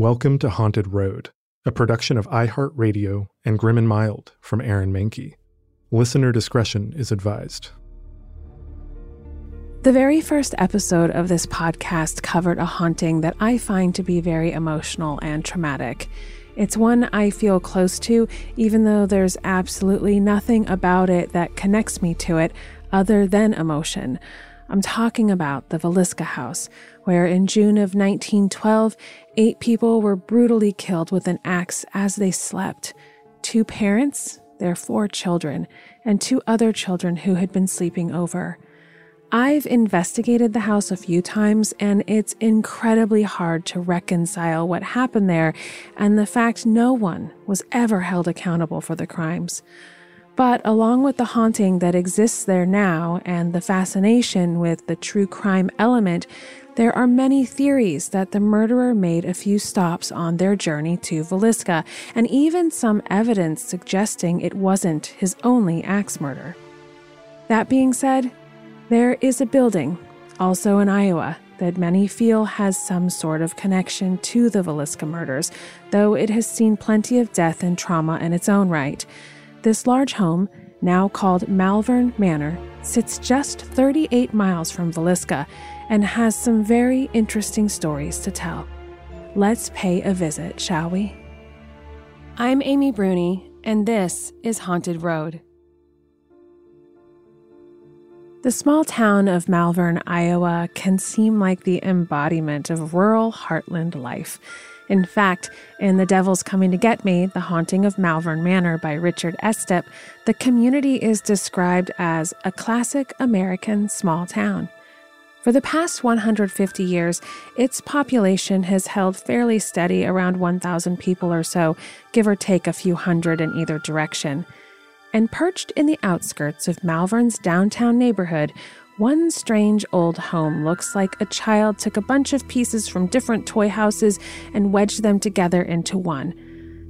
Welcome to Haunted Road, a production of iHeartRadio and Grim and Mild from Aaron Mahnke. Listener discretion is advised. The very first episode of this podcast covered a haunting that I find to be very emotional and traumatic. It's one I feel close to, even though there's absolutely nothing about it that connects me to it other than emotion. I'm talking about the Villisca House, where in June of 1912, eight people were brutally killed with an axe as they slept. Two parents, their four children, and two other children who had been sleeping over. I've investigated the house a few times, and it's incredibly hard to reconcile what happened there and the fact no one was ever held accountable for the crimes. But along with the haunting that exists there now and the fascination with the true crime element, there are many theories that the murderer made a few stops on their journey to Villisca, and even some evidence suggesting it wasn't his only axe murder. That being said, there is a building, also in Iowa, that many feel has some sort of connection to the Villisca murders, though it has seen plenty of death and trauma in its own right. This large home, now called Malvern Manor, sits just 38 miles from Villisca and has some very interesting stories to tell. Let's pay a visit, shall we? I'm Amy Bruni, and this is Haunted Road. The small town of Malvern, Iowa can seem like the embodiment of rural heartland life. In fact, in The Devil's Coming to Get Me, The Haunting of Malvern Manor by Richard Estep, the community is described as a classic American small town. For the past 150 years, its population has held fairly steady around 1,000 people or so, give or take a few hundred in either direction. And perched in the outskirts of Malvern's downtown neighborhood one strange old home looks like a child took a bunch of pieces from different toy houses and wedged them together into one.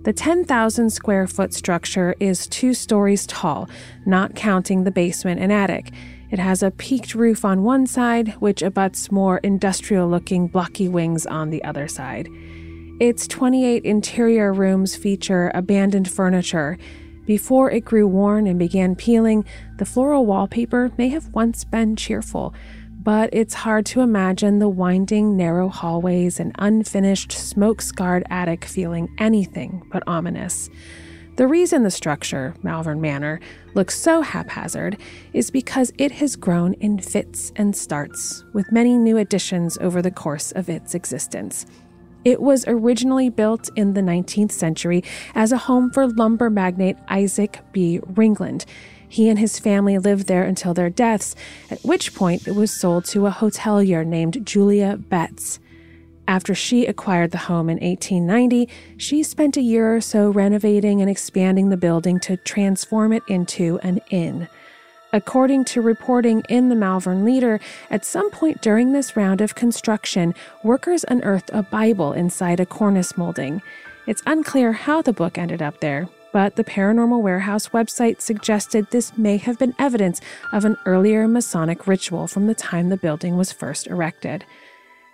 The 10,000 square foot structure is two stories tall, not counting the basement and attic. It has a peaked roof on one side, which abuts more industrial looking blocky wings on the other side. Its 28 interior rooms feature abandoned furniture, before it grew worn and began peeling, the floral wallpaper may have once been cheerful, but it's hard to imagine the winding, narrow hallways and unfinished, smoke scarred attic feeling anything but ominous. The reason the structure, Malvern Manor, looks so haphazard is because it has grown in fits and starts, with many new additions over the course of its existence. It was originally built in the 19th century as a home for lumber magnate Isaac B. Ringland. He and his family lived there until their deaths, at which point it was sold to a hotelier named Julia Betts. After she acquired the home in 1890, she spent a year or so renovating and expanding the building to transform it into an inn. According to reporting in the Malvern Leader, at some point during this round of construction, workers unearthed a Bible inside a cornice molding. It's unclear how the book ended up there, but the Paranormal Warehouse website suggested this may have been evidence of an earlier Masonic ritual from the time the building was first erected.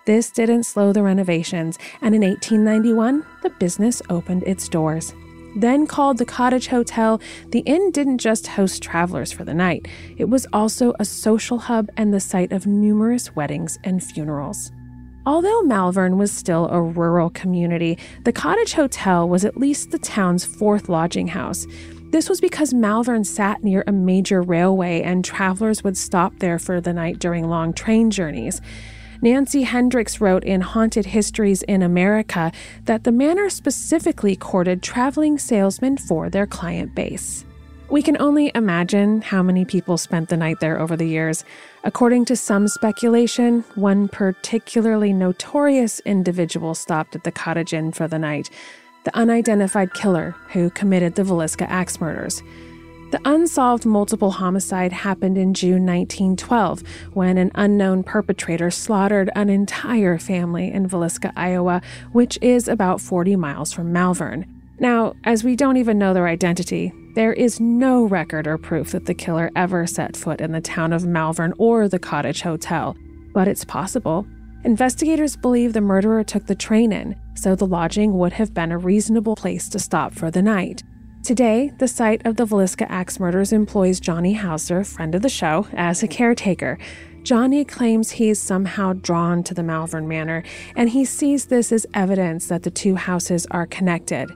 This didn't slow the renovations, and in 1891, the business opened its doors. Then called the Cottage Hotel, the inn didn't just host travelers for the night, it was also a social hub and the site of numerous weddings and funerals. Although Malvern was still a rural community, the Cottage Hotel was at least the town's fourth lodging house. This was because Malvern sat near a major railway and travelers would stop there for the night during long train journeys. Nancy Hendricks wrote in Haunted Histories in America that the manor specifically courted traveling salesmen for their client base. We can only imagine how many people spent the night there over the years. According to some speculation, one particularly notorious individual stopped at the cottage inn for the night the unidentified killer who committed the Villisca axe murders. The unsolved multiple homicide happened in June 1912 when an unknown perpetrator slaughtered an entire family in Villisca, Iowa, which is about 40 miles from Malvern. Now, as we don't even know their identity, there is no record or proof that the killer ever set foot in the town of Malvern or the Cottage Hotel, but it's possible. Investigators believe the murderer took the train in, so the lodging would have been a reasonable place to stop for the night. Today, the site of the Villisca axe murders employs Johnny Houser, friend of the show, as a caretaker. Johnny claims he's somehow drawn to the Malvern Manor, and he sees this as evidence that the two houses are connected.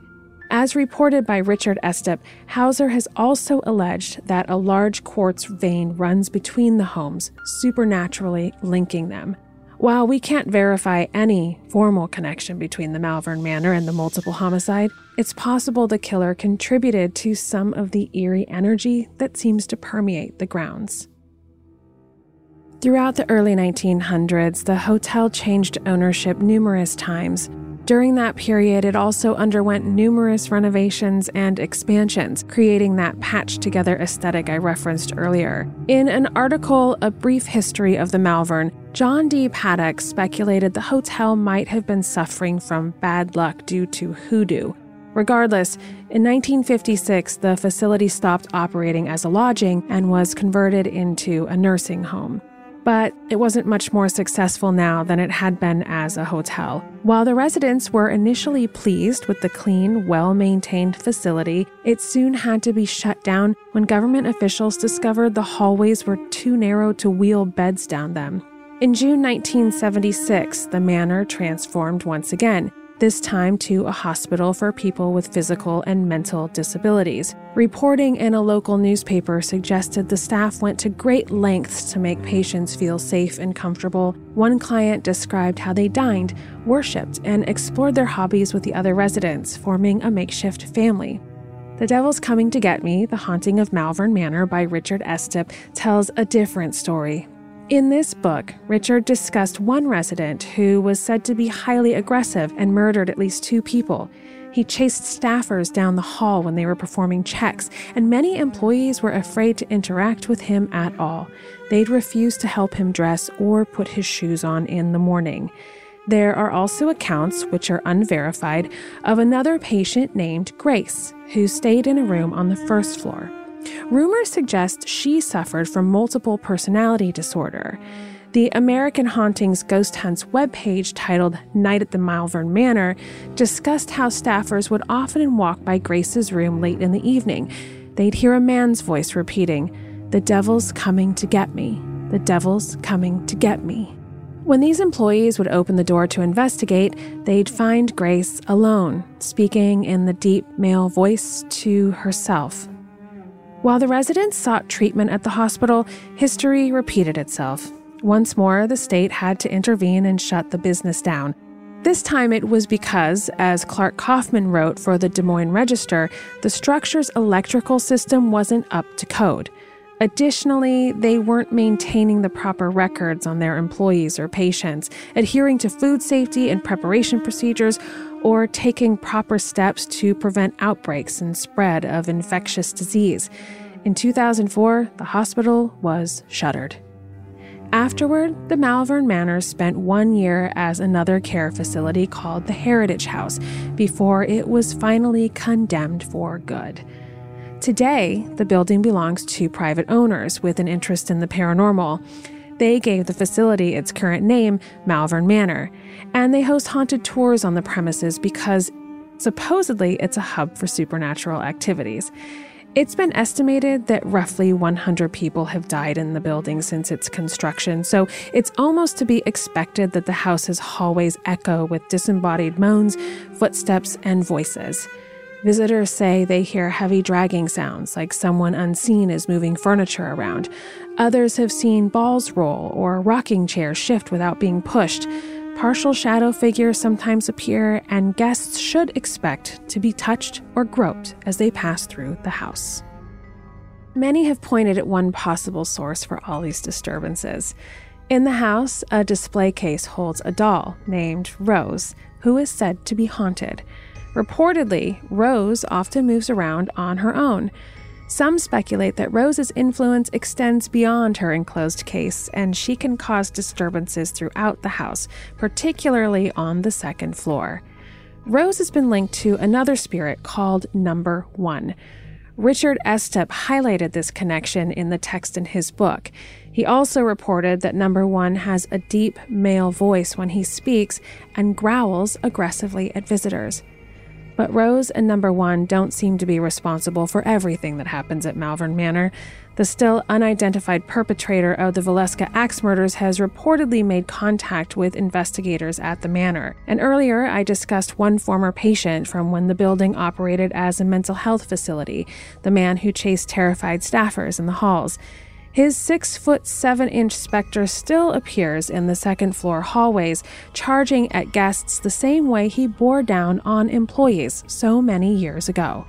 As reported by Richard Estep, Houser has also alleged that a large quartz vein runs between the homes, supernaturally linking them. While we can't verify any formal connection between the Malvern Manor and the multiple homicide, it's possible the killer contributed to some of the eerie energy that seems to permeate the grounds. Throughout the early 1900s, the hotel changed ownership numerous times, during that period, it also underwent numerous renovations and expansions, creating that patched together aesthetic I referenced earlier. In an article, A Brief History of the Malvern, John D. Paddock speculated the hotel might have been suffering from bad luck due to hoodoo. Regardless, in 1956, the facility stopped operating as a lodging and was converted into a nursing home but it wasn't much more successful now than it had been as a hotel. While the residents were initially pleased with the clean, well maintained facility, it soon had to be shut down when government officials discovered the hallways were too narrow to wheel beds down them. In June 1976, the manor transformed once again, this time to a hospital for people with physical and mental disabilities. Reporting in a local newspaper suggested the staff went to great lengths to make patients feel safe and comfortable. One client described how they dined, worshipped, and explored their hobbies with the other residents, forming a makeshift family. The Devil's Coming to Get Me, The Haunting of Malvern Manor by Richard Estep, tells a different story, in this book, Richard discussed one resident who was said to be highly aggressive and murdered at least two people. He chased staffers down the hall when they were performing checks, and many employees were afraid to interact with him at all. They'd refuse to help him dress or put his shoes on in the morning. There are also accounts, which are unverified, of another patient named Grace, who stayed in a room on the first floor. Rumors suggest she suffered from multiple personality disorder. The American Hauntings Ghost Hunts webpage titled Night at the Malvern Manor discussed how staffers would often walk by Grace's room late in the evening. They'd hear a man's voice repeating, The devil's coming to get me. The devil's coming to get me. When these employees would open the door to investigate, they'd find Grace alone, speaking in the deep male voice to herself. While the residents sought treatment at the hospital, history repeated itself. Once more, the state had to intervene and shut the business down. This time it was because, as Clark Kaufman wrote for the Des Moines Register, the structure's electrical system wasn't up to code. Additionally, they weren't maintaining the proper records on their employees or patients, adhering to food safety and preparation procedures, or taking proper steps to prevent outbreaks and spread of infectious disease. In 2004, the hospital was shuttered. Afterward, the Malvern Manor spent one year as another care facility called the Heritage House before it was finally condemned for good. Today, the building belongs to private owners with an interest in the paranormal. They gave the facility its current name, Malvern Manor, and they host haunted tours on the premises because supposedly it's a hub for supernatural activities. It's been estimated that roughly 100 people have died in the building since its construction, so it's almost to be expected that the house's hallways echo with disembodied moans, footsteps, and voices. Visitors say they hear heavy dragging sounds, like someone unseen is moving furniture around. Others have seen balls roll or rocking chairs shift without being pushed. Partial shadow figures sometimes appear, and guests should expect to be touched or groped as they pass through the house. Many have pointed at one possible source for all these disturbances. In the house, a display case holds a doll named Rose, who is said to be haunted. Reportedly, Rose often moves around on her own. Some speculate that Rose's influence extends beyond her enclosed case and she can cause disturbances throughout the house, particularly on the second floor. Rose has been linked to another spirit called Number One. Richard Estep highlighted this connection in the text in his book. He also reported that Number One has a deep male voice when he speaks and growls aggressively at visitors. But Rose and Number One don't seem to be responsible for everything that happens at Malvern Manor. The still unidentified perpetrator of the Villisca axe murders has reportedly made contact with investigators at the manor. And earlier, I discussed one former patient from when the building operated as a mental health facility, the man who chased terrified staffers in the halls. His six foot seven inch specter still appears in the second floor hallways, charging at guests the same way he bore down on employees so many years ago.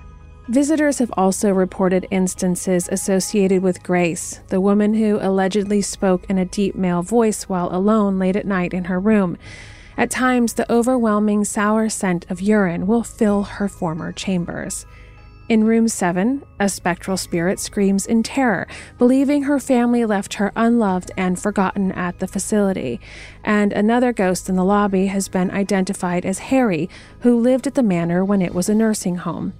Visitors have also reported instances associated with Grace, the woman who allegedly spoke in a deep male voice while alone late at night in her room. At times, the overwhelming sour scent of urine will fill her former chambers. In room 7, a spectral spirit screams in terror, believing her family left her unloved and forgotten at the facility. And another ghost in the lobby has been identified as Harry, who lived at the manor when it was a nursing home.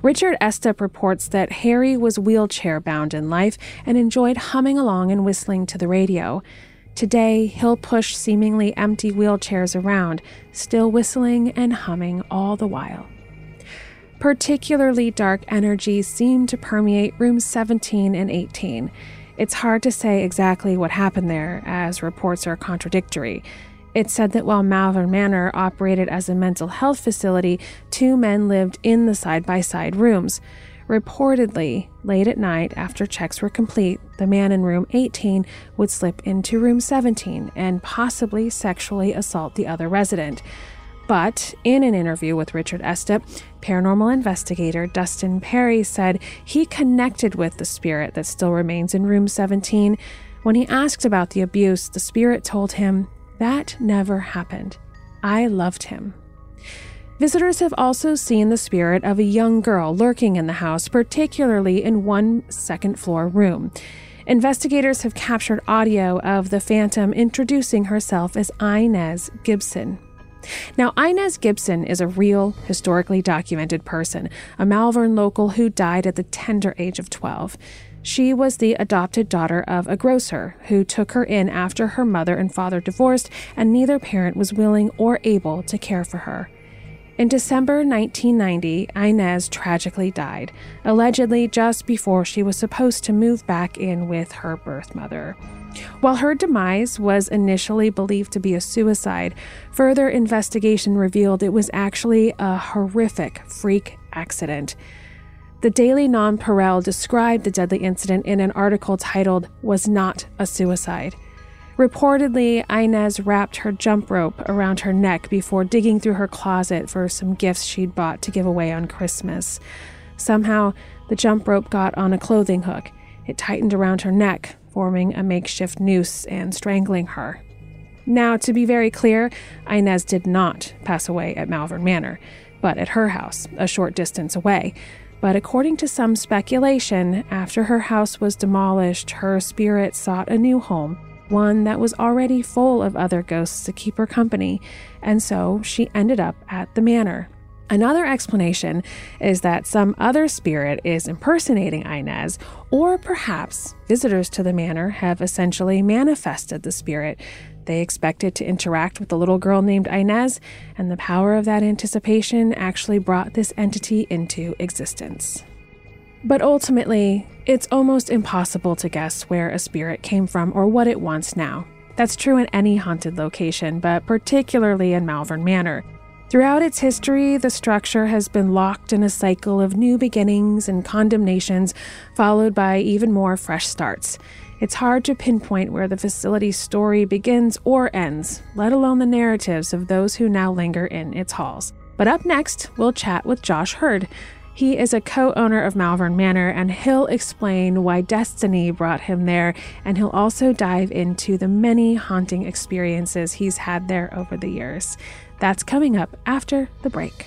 Richard Estep reports that Harry was wheelchair bound in life and enjoyed humming along and whistling to the radio. Today, he'll push seemingly empty wheelchairs around, still whistling and humming all the while. Particularly dark energies seem to permeate rooms 17 and 18. It's hard to say exactly what happened there, as reports are contradictory. It's said that while Malvern Manor operated as a mental health facility, two men lived in the side by side rooms. Reportedly, late at night, after checks were complete, the man in room 18 would slip into room 17 and possibly sexually assault the other resident. But in an interview with Richard Estep, paranormal investigator Dustin Perry said he connected with the spirit that still remains in room 17. When he asked about the abuse, the spirit told him, That never happened. I loved him. Visitors have also seen the spirit of a young girl lurking in the house, particularly in one second floor room. Investigators have captured audio of the phantom introducing herself as Inez Gibson. Now, Inez Gibson is a real, historically documented person, a Malvern local who died at the tender age of 12. She was the adopted daughter of a grocer who took her in after her mother and father divorced, and neither parent was willing or able to care for her. In December 1990, Inez tragically died, allegedly just before she was supposed to move back in with her birth mother. While her demise was initially believed to be a suicide, further investigation revealed it was actually a horrific freak accident. The Daily Nonpareil described the deadly incident in an article titled, Was Not a Suicide. Reportedly, Inez wrapped her jump rope around her neck before digging through her closet for some gifts she'd bought to give away on Christmas. Somehow, the jump rope got on a clothing hook. It tightened around her neck, forming a makeshift noose and strangling her. Now, to be very clear, Inez did not pass away at Malvern Manor, but at her house, a short distance away. But according to some speculation, after her house was demolished, her spirit sought a new home, one that was already full of other ghosts to keep her company, and so she ended up at the manor. Another explanation is that some other spirit is impersonating Inez, or perhaps visitors to the manor have essentially manifested the spirit. They expected to interact with the little girl named Inez, and the power of that anticipation actually brought this entity into existence. But ultimately, it's almost impossible to guess where a spirit came from or what it wants now. That's true in any haunted location, but particularly in Malvern Manor. Throughout its history, the structure has been locked in a cycle of new beginnings and condemnations, followed by even more fresh starts. It's hard to pinpoint where the facility's story begins or ends, let alone the narratives of those who now linger in its halls. But up next, we'll chat with Josh Heard. He is a co owner of Malvern Manor, and he'll explain why destiny brought him there, and he'll also dive into the many haunting experiences he's had there over the years. That's coming up after the break.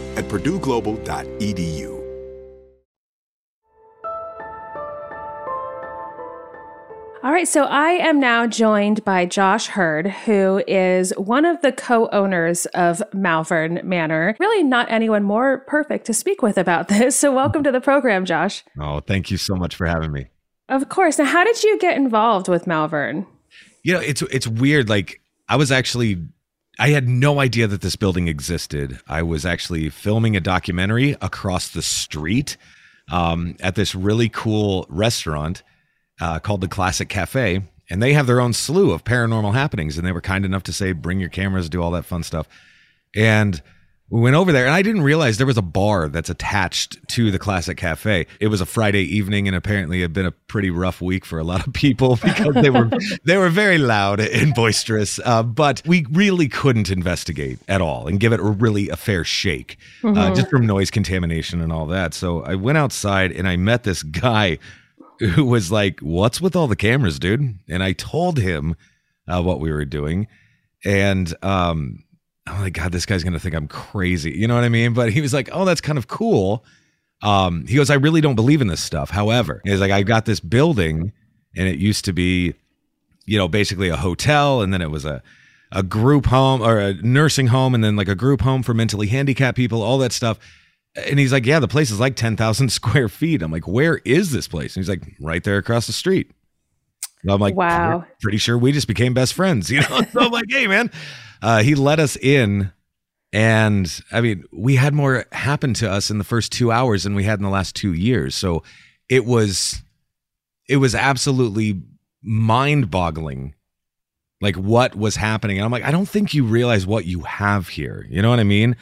at purdueglobal.edu. All right, so I am now joined by Josh Heard, who is one of the co owners of Malvern Manor. Really, not anyone more perfect to speak with about this. So, welcome to the program, Josh. Oh, thank you so much for having me. Of course. Now, how did you get involved with Malvern? You know, it's it's weird. Like, I was actually I had no idea that this building existed. I was actually filming a documentary across the street um, at this really cool restaurant uh, called the Classic Cafe. And they have their own slew of paranormal happenings. And they were kind enough to say, bring your cameras, do all that fun stuff. And we went over there and I didn't realize there was a bar that's attached to the Classic Cafe. It was a Friday evening and apparently it had been a pretty rough week for a lot of people because they were they were very loud and boisterous. Uh, but we really couldn't investigate at all and give it a really a fair shake, uh, mm-hmm. uh, just from noise contamination and all that. So I went outside and I met this guy who was like, "What's with all the cameras, dude?" And I told him uh, what we were doing, and um, I'm like, God, this guy's gonna think I'm crazy. You know what I mean? But he was like, Oh, that's kind of cool. Um, he goes, I really don't believe in this stuff. However, he's like, I got this building, and it used to be, you know, basically a hotel, and then it was a a group home or a nursing home, and then like a group home for mentally handicapped people, all that stuff. And he's like, Yeah, the place is like 10,000 square feet. I'm like, Where is this place? And he's like, Right there across the street. And I'm like, Wow. Pretty sure we just became best friends, you know? so I'm like, Hey, man, uh, he let us in, and I mean, we had more happen to us in the first two hours than we had in the last two years. So it was, it was absolutely mind-boggling, like what was happening. And I'm like, I don't think you realize what you have here. You know what I mean?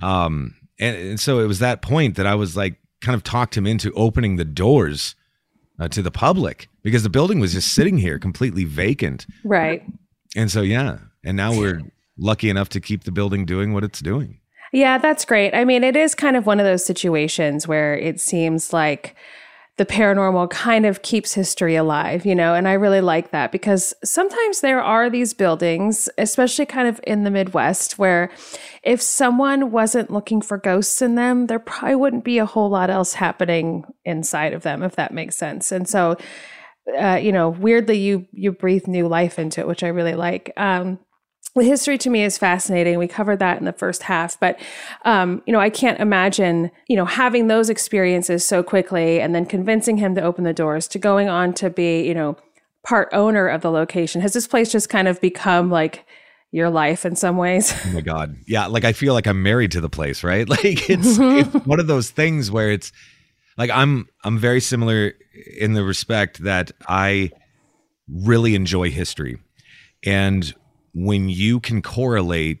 Um, and, and so it was that point that I was like, kind of talked him into opening the doors uh, to the public because the building was just sitting here completely vacant. Right. And so yeah, and now we're lucky enough to keep the building doing what it's doing. Yeah, that's great. I mean, it is kind of one of those situations where it seems like the paranormal kind of keeps history alive, you know, and I really like that because sometimes there are these buildings, especially kind of in the Midwest, where if someone wasn't looking for ghosts in them, there probably wouldn't be a whole lot else happening inside of them, if that makes sense. And so, uh, you know, weirdly, you you breathe new life into it, which I really like. Um, the history to me is fascinating. We covered that in the first half, but um, you know, I can't imagine you know having those experiences so quickly and then convincing him to open the doors to going on to be you know part owner of the location. Has this place just kind of become like your life in some ways? Oh my god, yeah. Like I feel like I'm married to the place, right? Like it's, it's one of those things where it's like I'm I'm very similar in the respect that I really enjoy history and when you can correlate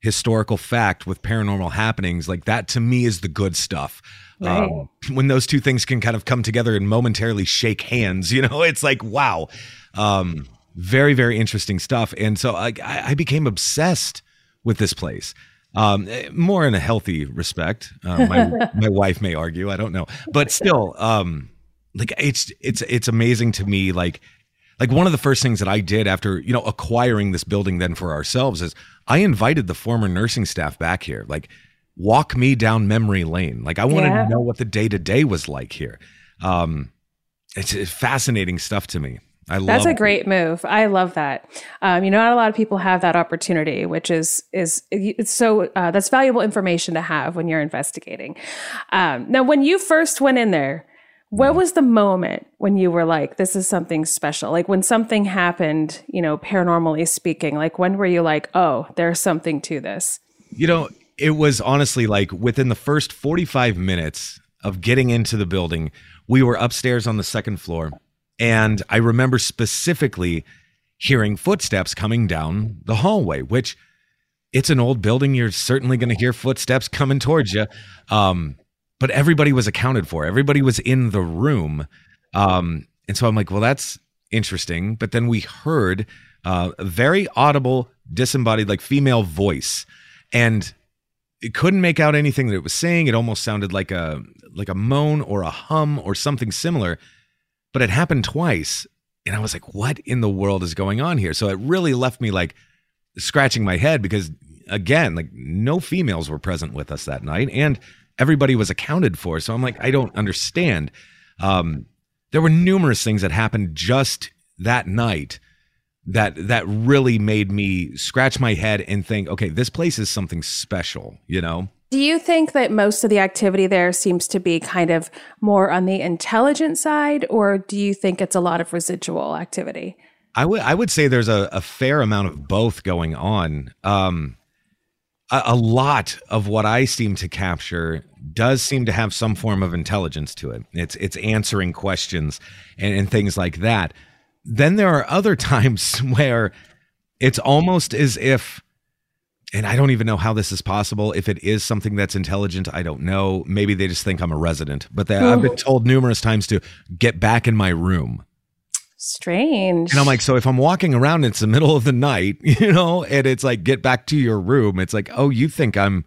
historical fact with paranormal happenings, like that to me is the good stuff. Right. Um, when those two things can kind of come together and momentarily shake hands, you know, it's like, wow. Um, very, very interesting stuff. And so I, I became obsessed with this place. Um, more in a healthy respect. Uh, my my wife may argue, I don't know, but still, um, like it's it's it's amazing to me, like like one of the first things that I did after, you know, acquiring this building then for ourselves is I invited the former nursing staff back here. Like walk me down memory lane. Like I wanted yeah. to know what the day to day was like here. Um, it's, it's fascinating stuff to me. I love That's a great move. I love that. Um, you know, not a lot of people have that opportunity, which is is it's so uh, that's valuable information to have when you're investigating. Um, now, when you first went in there, what was the moment when you were like, this is something special? Like when something happened, you know, paranormally speaking, like when were you like, oh, there's something to this? You know, it was honestly like within the first 45 minutes of getting into the building, we were upstairs on the second floor. And I remember specifically hearing footsteps coming down the hallway, which it's an old building. You're certainly going to hear footsteps coming towards you. Um, but everybody was accounted for. Everybody was in the room. Um, and so I'm like, well, that's interesting. But then we heard uh, a very audible, disembodied, like female voice. And it couldn't make out anything that it was saying. It almost sounded like a like a moan or a hum or something similar. But it happened twice. And I was like, what in the world is going on here? So it really left me like scratching my head because again, like no females were present with us that night. And everybody was accounted for. So I'm like, I don't understand. Um, there were numerous things that happened just that night that that really made me scratch my head and think, okay, this place is something special, you know? Do you think that most of the activity there seems to be kind of more on the intelligent side, or do you think it's a lot of residual activity? I would I would say there's a, a fair amount of both going on. Um, a, a lot of what I seem to capture does seem to have some form of intelligence to it. It's it's answering questions and, and things like that. Then there are other times where it's almost as if and I don't even know how this is possible. If it is something that's intelligent, I don't know. Maybe they just think I'm a resident. But they, I've been told numerous times to get back in my room. Strange. And I'm like, so if I'm walking around, it's the middle of the night, you know, and it's like, get back to your room. It's like, oh, you think I'm,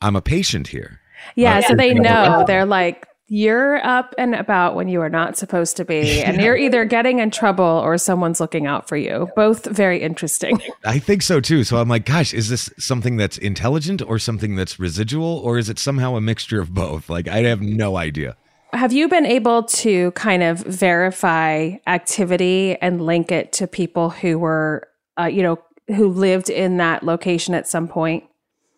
I'm a patient here. Yeah. Uh, so they know. They're like, you're up and about when you are not supposed to be, and you're either getting in trouble or someone's looking out for you. Both very interesting. I think so too. So I'm like, gosh, is this something that's intelligent or something that's residual, or is it somehow a mixture of both? Like, I have no idea. Have you been able to kind of verify activity and link it to people who were, uh, you know, who lived in that location at some point?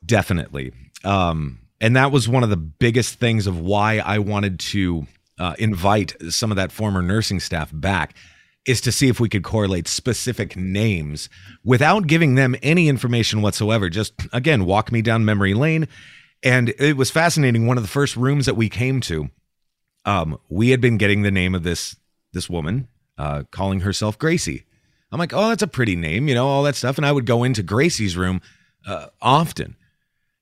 Definitely. Um, and that was one of the biggest things of why I wanted to uh, invite some of that former nursing staff back is to see if we could correlate specific names without giving them any information whatsoever. Just again, walk me down memory lane. And it was fascinating. One of the first rooms that we came to, um, we had been getting the name of this this woman, uh, calling herself Gracie. I'm like, oh, that's a pretty name, you know, all that stuff. And I would go into Gracie's room uh, often,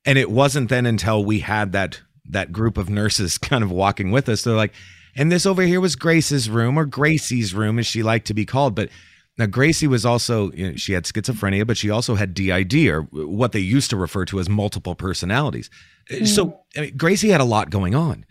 and it wasn't then until we had that that group of nurses kind of walking with us. They're like, and this over here was Grace's room or Gracie's room, as she liked to be called. But now Gracie was also you know, she had schizophrenia, but she also had DID or what they used to refer to as multiple personalities. Mm. So I mean, Gracie had a lot going on.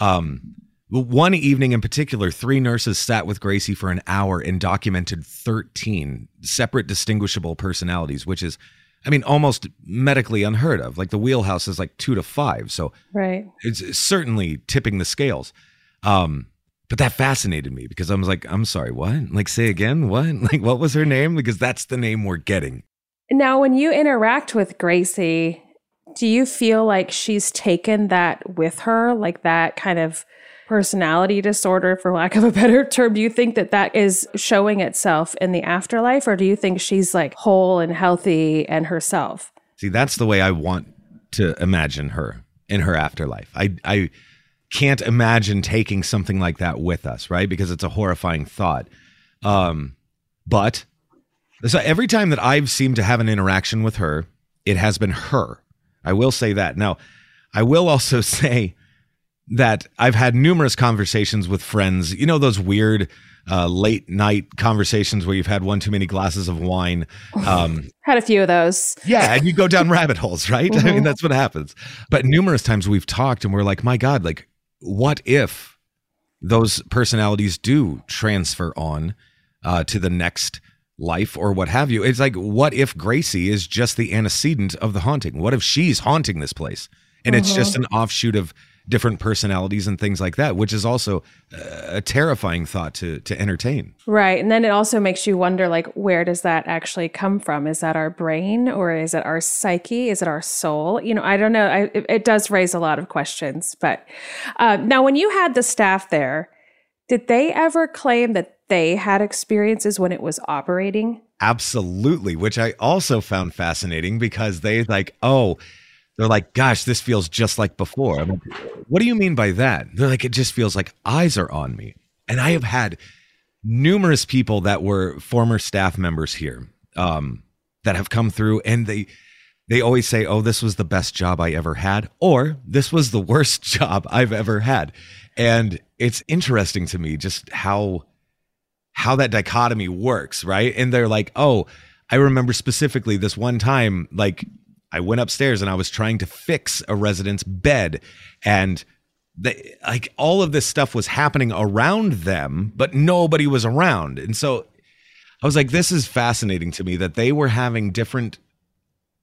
Um, one evening in particular, three nurses sat with Gracie for an hour and documented 13 separate distinguishable personalities, which is, I mean, almost medically unheard of. Like the wheelhouse is like two to five. So right. it's certainly tipping the scales. Um, but that fascinated me because I was like, I'm sorry, what? Like, say again, what? Like, what was her name? Because that's the name we're getting. Now, when you interact with Gracie, do you feel like she's taken that with her, like that kind of personality disorder, for lack of a better term? Do you think that that is showing itself in the afterlife, or do you think she's like whole and healthy and herself? See, that's the way I want to imagine her in her afterlife. I, I can't imagine taking something like that with us, right? Because it's a horrifying thought. Um, but so every time that I've seemed to have an interaction with her, it has been her. I will say that. Now, I will also say that I've had numerous conversations with friends. You know those weird uh, late night conversations where you've had one too many glasses of wine. Um, had a few of those. Yeah, and you go down rabbit holes, right? Mm-hmm. I mean, mm-hmm. that's what happens. But numerous times we've talked and we're like, my God, like, what if those personalities do transfer on uh, to the next life or what have you? It's like, what if Gracie is just the antecedent of the haunting? What if she's haunting this place and mm-hmm. it's just mm-hmm. an offshoot of different personalities and things like that, which is also a terrifying thought to to entertain. Right, and then it also makes you wonder, like, where does that actually come from? Is that our brain, or is it our psyche? Is it our soul? You know, I don't know. I, it, it, does raise a lot of questions. But uh, now, when you had the staff there, did they ever claim that they had experiences when it was operating? Absolutely, which I also found fascinating because they like, oh they're like, gosh, this feels just like before. I'm like, what do you mean by that? They're like, it just feels like eyes are on me. And I have had numerous people that were former staff members here um, that have come through and they they always say, oh, this was the best job I ever had, or this was the worst job I've ever had. And it's interesting to me just how how that dichotomy works, right? And they're like, oh, I remember specifically this one time, like I went upstairs and I was trying to fix a resident's bed and like all of this stuff was happening around them, but nobody was around. And so I was like, this is fascinating to me that they were having different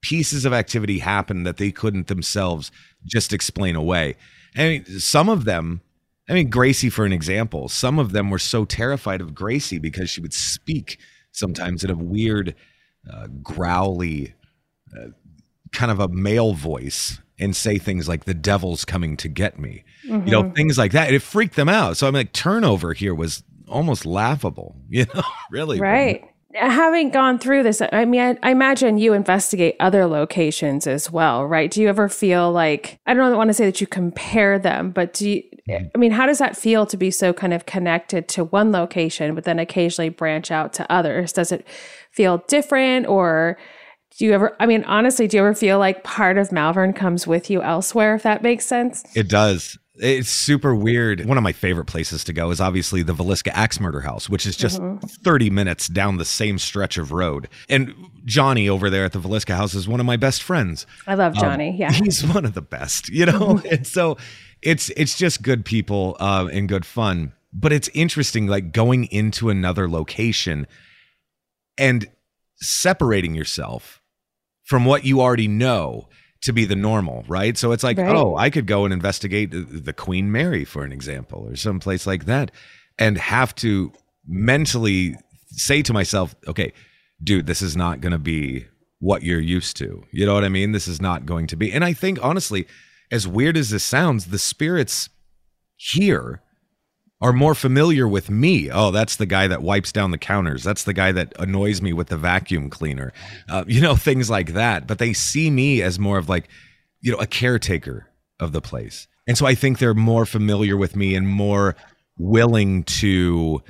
pieces of activity happen that they couldn't themselves just explain away. I mean, some of them, I mean, Gracie, for an example, some of them were so terrified of Gracie because she would speak sometimes in a weird, uh, growly, uh, kind of a male voice and say things like the devil's coming to get me. Mm-hmm. you know mm-hmm. things like that. It freaked them out. So i'm like turnover here was almost laughable you know really. Right. Having gone through this i mean I, I, imagine you investigate other locations as well right? Do you ever feel like i don't want to say that you compare them but do you mm-hmm. i mean how does that feel to be so kind of connected to one location but then occasionally branch out to others? Does it feel different or do you ever, I mean, honestly, do you ever feel like part of Malvern comes with you elsewhere, if that makes sense? It does. It's super weird. One of my favorite places to go is obviously the Villisca Axe Murder House, which is just mm-hmm. 30 minutes down the same stretch of road. And Johnny over there at the Villisca House is one of my best friends. I love um, Johnny. Um, yeah. He's one of the best, you know? and so it's it's just good people uh, and good fun. But it's interesting, like going into another location and separating yourself from what you already know to be the normal, right? So it's like, right. oh, I could go and investigate the Queen Mary, for an example, or some place like that, and have to mentally say to myself, okay, dude, this is not going to be what you're used to. You know what I mean? This is not going to be. And I think, honestly, as weird as this sounds, the spirits here are more familiar with me. Oh, that's the guy that wipes down the counters. That's the guy that annoys me with the vacuum cleaner. Uh, you know, things like that. But they see me as more of like, you know, a caretaker of the place. And so I think they're more familiar with me and more willing to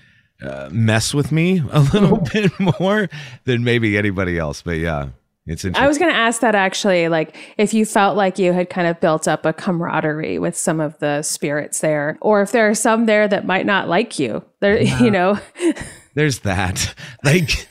uh, mess with me a little hmm. bit more than maybe anybody else. But yeah, it's I was going to ask that actually, like if you felt like you had kind of built up a camaraderie with some of the spirits there, or if there are some there that might not like you. There, yeah. you know, there's that. Like,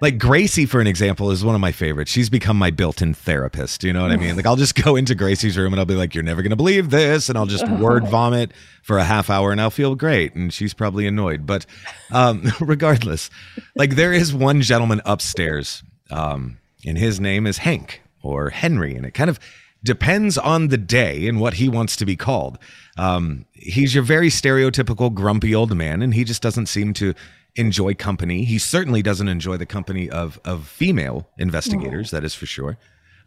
like Gracie, for an example, is one of my favorites. She's become my built-in therapist. You know what I mean? Like I'll just go into Gracie's room and I'll be like, "You're never gonna believe this," and I'll just word vomit for a half hour and I'll feel great. And she's probably annoyed, but um, regardless, like there is one gentleman upstairs, um, and his name is Hank or Henry, and it kind of depends on the day and what he wants to be called. Um, he's your very stereotypical grumpy old man, and he just doesn't seem to enjoy company. He certainly doesn't enjoy the company of of female investigators. That is for sure.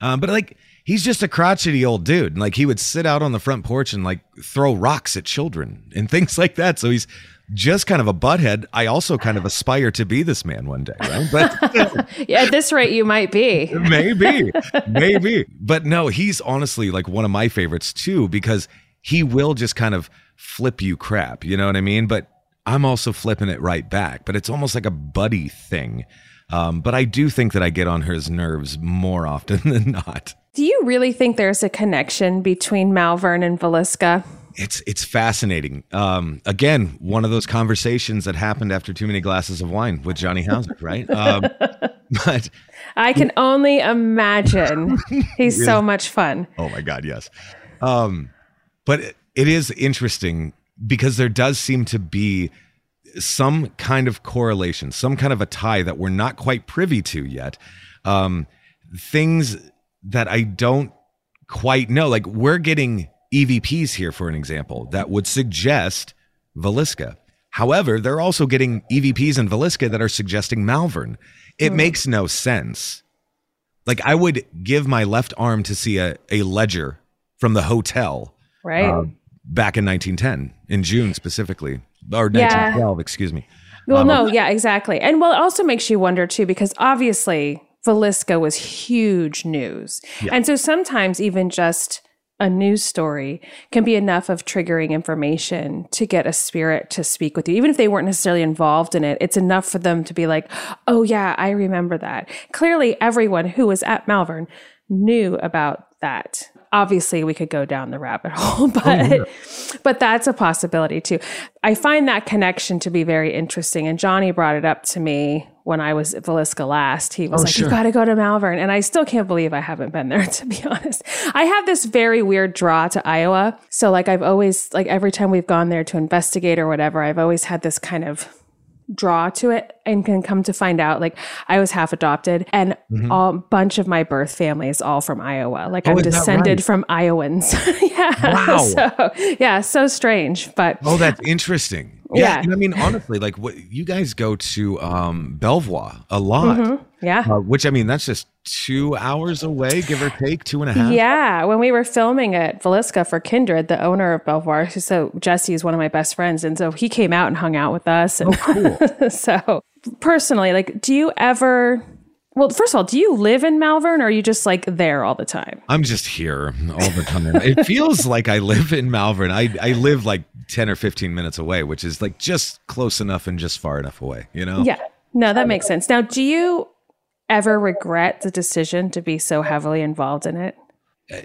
Um, but like he's just a crotchety old dude. And like he would sit out on the front porch and like throw rocks at children and things like that. So he's just kind of a butthead. I also kind of aspire to be this man one day, right? But Yeah, at this rate, you might be. maybe, maybe. But no, he's honestly like one of my favorites too because he will just kind of flip you crap. You know what I mean? But I'm also flipping it right back. But it's almost like a buddy thing. Um, but I do think that I get on his nerves more often than not. Do you really think there's a connection between Malvern and Villisca? It's it's fascinating. Um, again, one of those conversations that happened after too many glasses of wine with Johnny Houser, right? Um, but I can only imagine. He's so much fun. Oh my God, yes. Um, but it, it is interesting because there does seem to be some kind of correlation, some kind of a tie that we're not quite privy to yet. Um, things that I don't quite know. Like we're getting EVPs here, for an example, that would suggest Villisca. However, they're also getting EVPs in Villisca that are suggesting Malvern. It makes no sense. Like I would give my left arm to see a, a ledger from the hotel Right. uh, back in 1910 in June specifically, or Yeah. 1912, excuse me. well, um, no, yeah, exactly. And well, it also makes you wonder too, because obviously Villisca was huge news. And so sometimes even just a news story can be enough of triggering information to get a spirit to speak with you. Even if they weren't necessarily involved in it, it's enough for them to be like, oh, yeah, I remember that. Clearly, everyone who was at Malvern knew about that. Obviously, we could go down the rabbit hole, oh, but but that's a possibility too. I find that connection to be very interesting. And Johnny brought it up to me when I was at Villisca last. He was oh, like, "You got to go to Malvern," and I still can't believe I haven't been there. To be honest, I have this very weird draw to Iowa. So like I've always like every time we've gone there to investigate or whatever, I've always had this kind of draw to it and can come to find out like I was half adopted and mm-hmm. a bunch of my birth family is all from Iowa. Like oh, I'm descended right? from Iowans. yeah. Wow. So yeah, so strange. But Oh, that's interesting. Yeah, Yeah. and I mean, honestly, like what you guys go to um, Belvoir a lot, Mm-hmm. yeah. uh, which I mean, that's just two hours away, give or take, two and a half. Yeah, when we were filming at Villisca for Kindred, the owner of Belvoir, so Jesse is one of my best friends, and so he came out and hung out with us. And cool. so personally, like, do you ever? Well, first of all, do you live in Malvern, or are you just like there all the time? I'm just here all the time. it feels like I live in Malvern. I, I live like 10 or 15 minutes away, which is like just close enough and just far enough away, you know? Yeah, no, that makes sense. Now, do you ever regret the decision to be so heavily involved in it?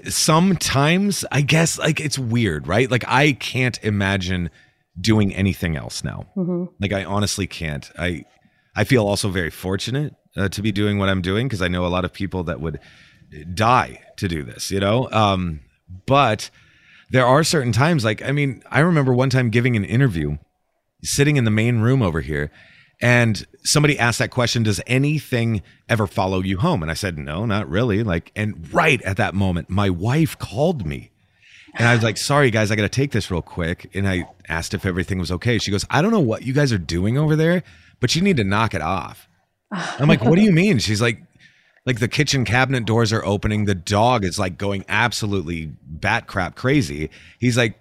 Sometimes, I guess, like it's weird, right? Like I can't imagine doing anything else now. Mm-hmm. Like I honestly can't. I I feel also very fortunate uh, to be doing what I'm doing because I know a lot of people that would die to do this, you know? Um, but there are certain times, like, I mean, I remember one time giving an interview, sitting in the main room over here, and somebody asked that question Does anything ever follow you home? And I said, No, not really. Like, and right at that moment, my wife called me. And I was like, sorry, guys, I got to take this real quick. And I asked if everything was okay. She goes, I don't know what you guys are doing over there, but you need to knock it off. I'm like, what do you mean? She's like, like the kitchen cabinet doors are opening. The dog is like going absolutely bat crap crazy. He's like,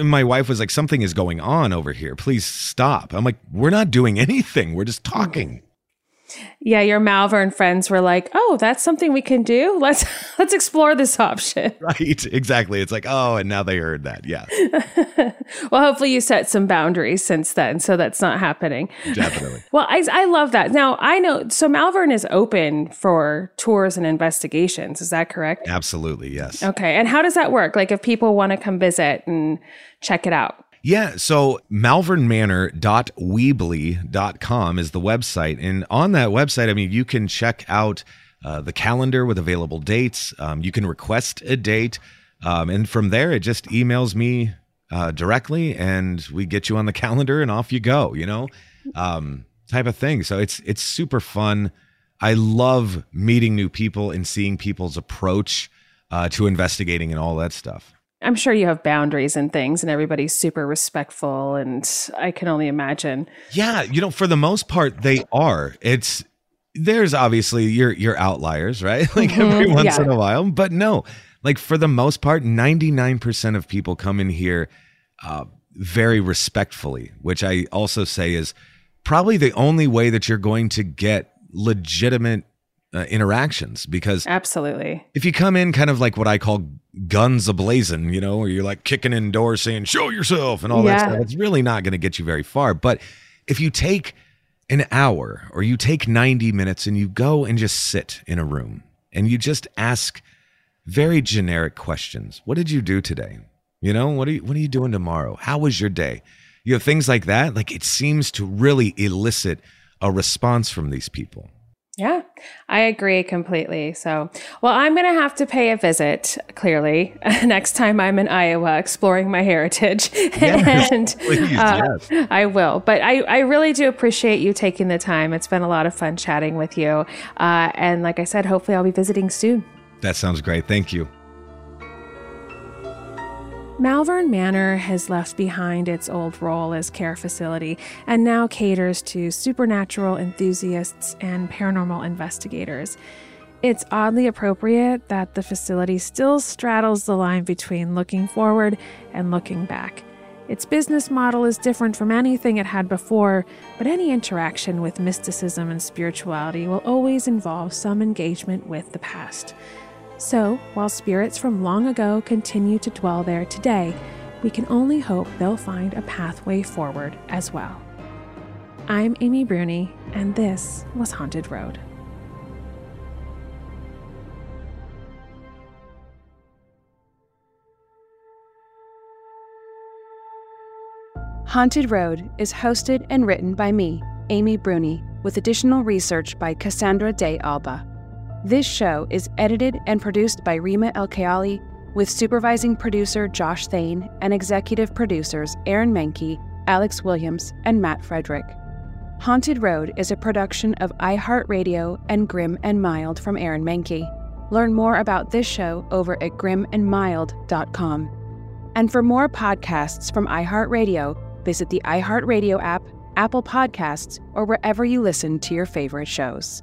my wife was like, something is going on over here. Please stop. I'm like, we're not doing anything. We're just talking. Yeah, your Malvern friends were like, "Oh, that's something we can do. Let's let's explore this option." Right. Exactly. It's like, oh, and now they heard that. Yeah, Well, hopefully you set some boundaries since then, so that's not happening. definitely. Well, I, I love that. Now I know. So Malvern is open for tours and investigations. Is that correct? Absolutely. Yes. Okay. And how does that work? Like, if people want to come visit and check it out. Yeah, so malvernmanor.weebly.com is the website. And on that website, I mean, you can check out uh, the calendar with available dates. Um, you can request a date. Um, and from there, it just emails me uh, directly and we get you on the calendar and off you go, you know, um, type of thing. So it's, it's super fun. I love meeting new people and seeing people's approach uh, to investigating and all that stuff. I'm sure you have boundaries and things, and everybody's super respectful. And I can only imagine. Yeah, you know, for the most part, they are. It's there's obviously your your outliers, right? Like mm-hmm, every once yeah. in a while, but no, like for the most part, 99% of people come in here uh, very respectfully, which I also say is probably the only way that you're going to get legitimate uh, interactions because absolutely. if you come in kind of like what i call guns ablazing you know where you're like kicking in doors saying show yourself and all yeah. that stuff it's really not going to get you very far. But if you take an hour or you take 90 minutes and you go and just sit in a room and you just ask very generic questions what did you do today? You know what are you what are you doing tomorrow? How was your day? You know things like that like it seems to really elicit a response from these people yeah, I agree completely. So, well, I'm going to have to pay a visit clearly next time I'm in Iowa exploring my heritage. Yes, and please, uh, yes. I will. But I, I really do appreciate you taking the time. It's been a lot of fun chatting with you. Uh, and like I said, hopefully I'll be visiting soon. That sounds great. Thank you. Malvern Manor has left behind its old role as care facility and now caters to supernatural enthusiasts and paranormal investigators. It's oddly appropriate that the facility still straddles the line between looking forward and looking back. Its business model is different from anything it had before, but any interaction with mysticism and spirituality will always involve some engagement with the past. So, while spirits from long ago continue to dwell there today, we can only hope they'll find a pathway forward as well. I'm Amy Bruni, and this was Haunted Road. Haunted Road is hosted and written by me, Amy Bruni, with additional research by Cassandra de Alba. This show is edited and produced by Rima El Kayali, with supervising producer Josh Thane and executive producers Aaron Mahnke, Alex Williams, and Matt Frederick. Haunted Road is a production of iHeartRadio and Grim and Mild from Aaron Mahnke. Learn more about this show over at grimandmild.com. And for more podcasts from iHeartRadio, visit the iHeartRadio app, Apple Podcasts, or wherever you listen to your favorite shows.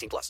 18 plus.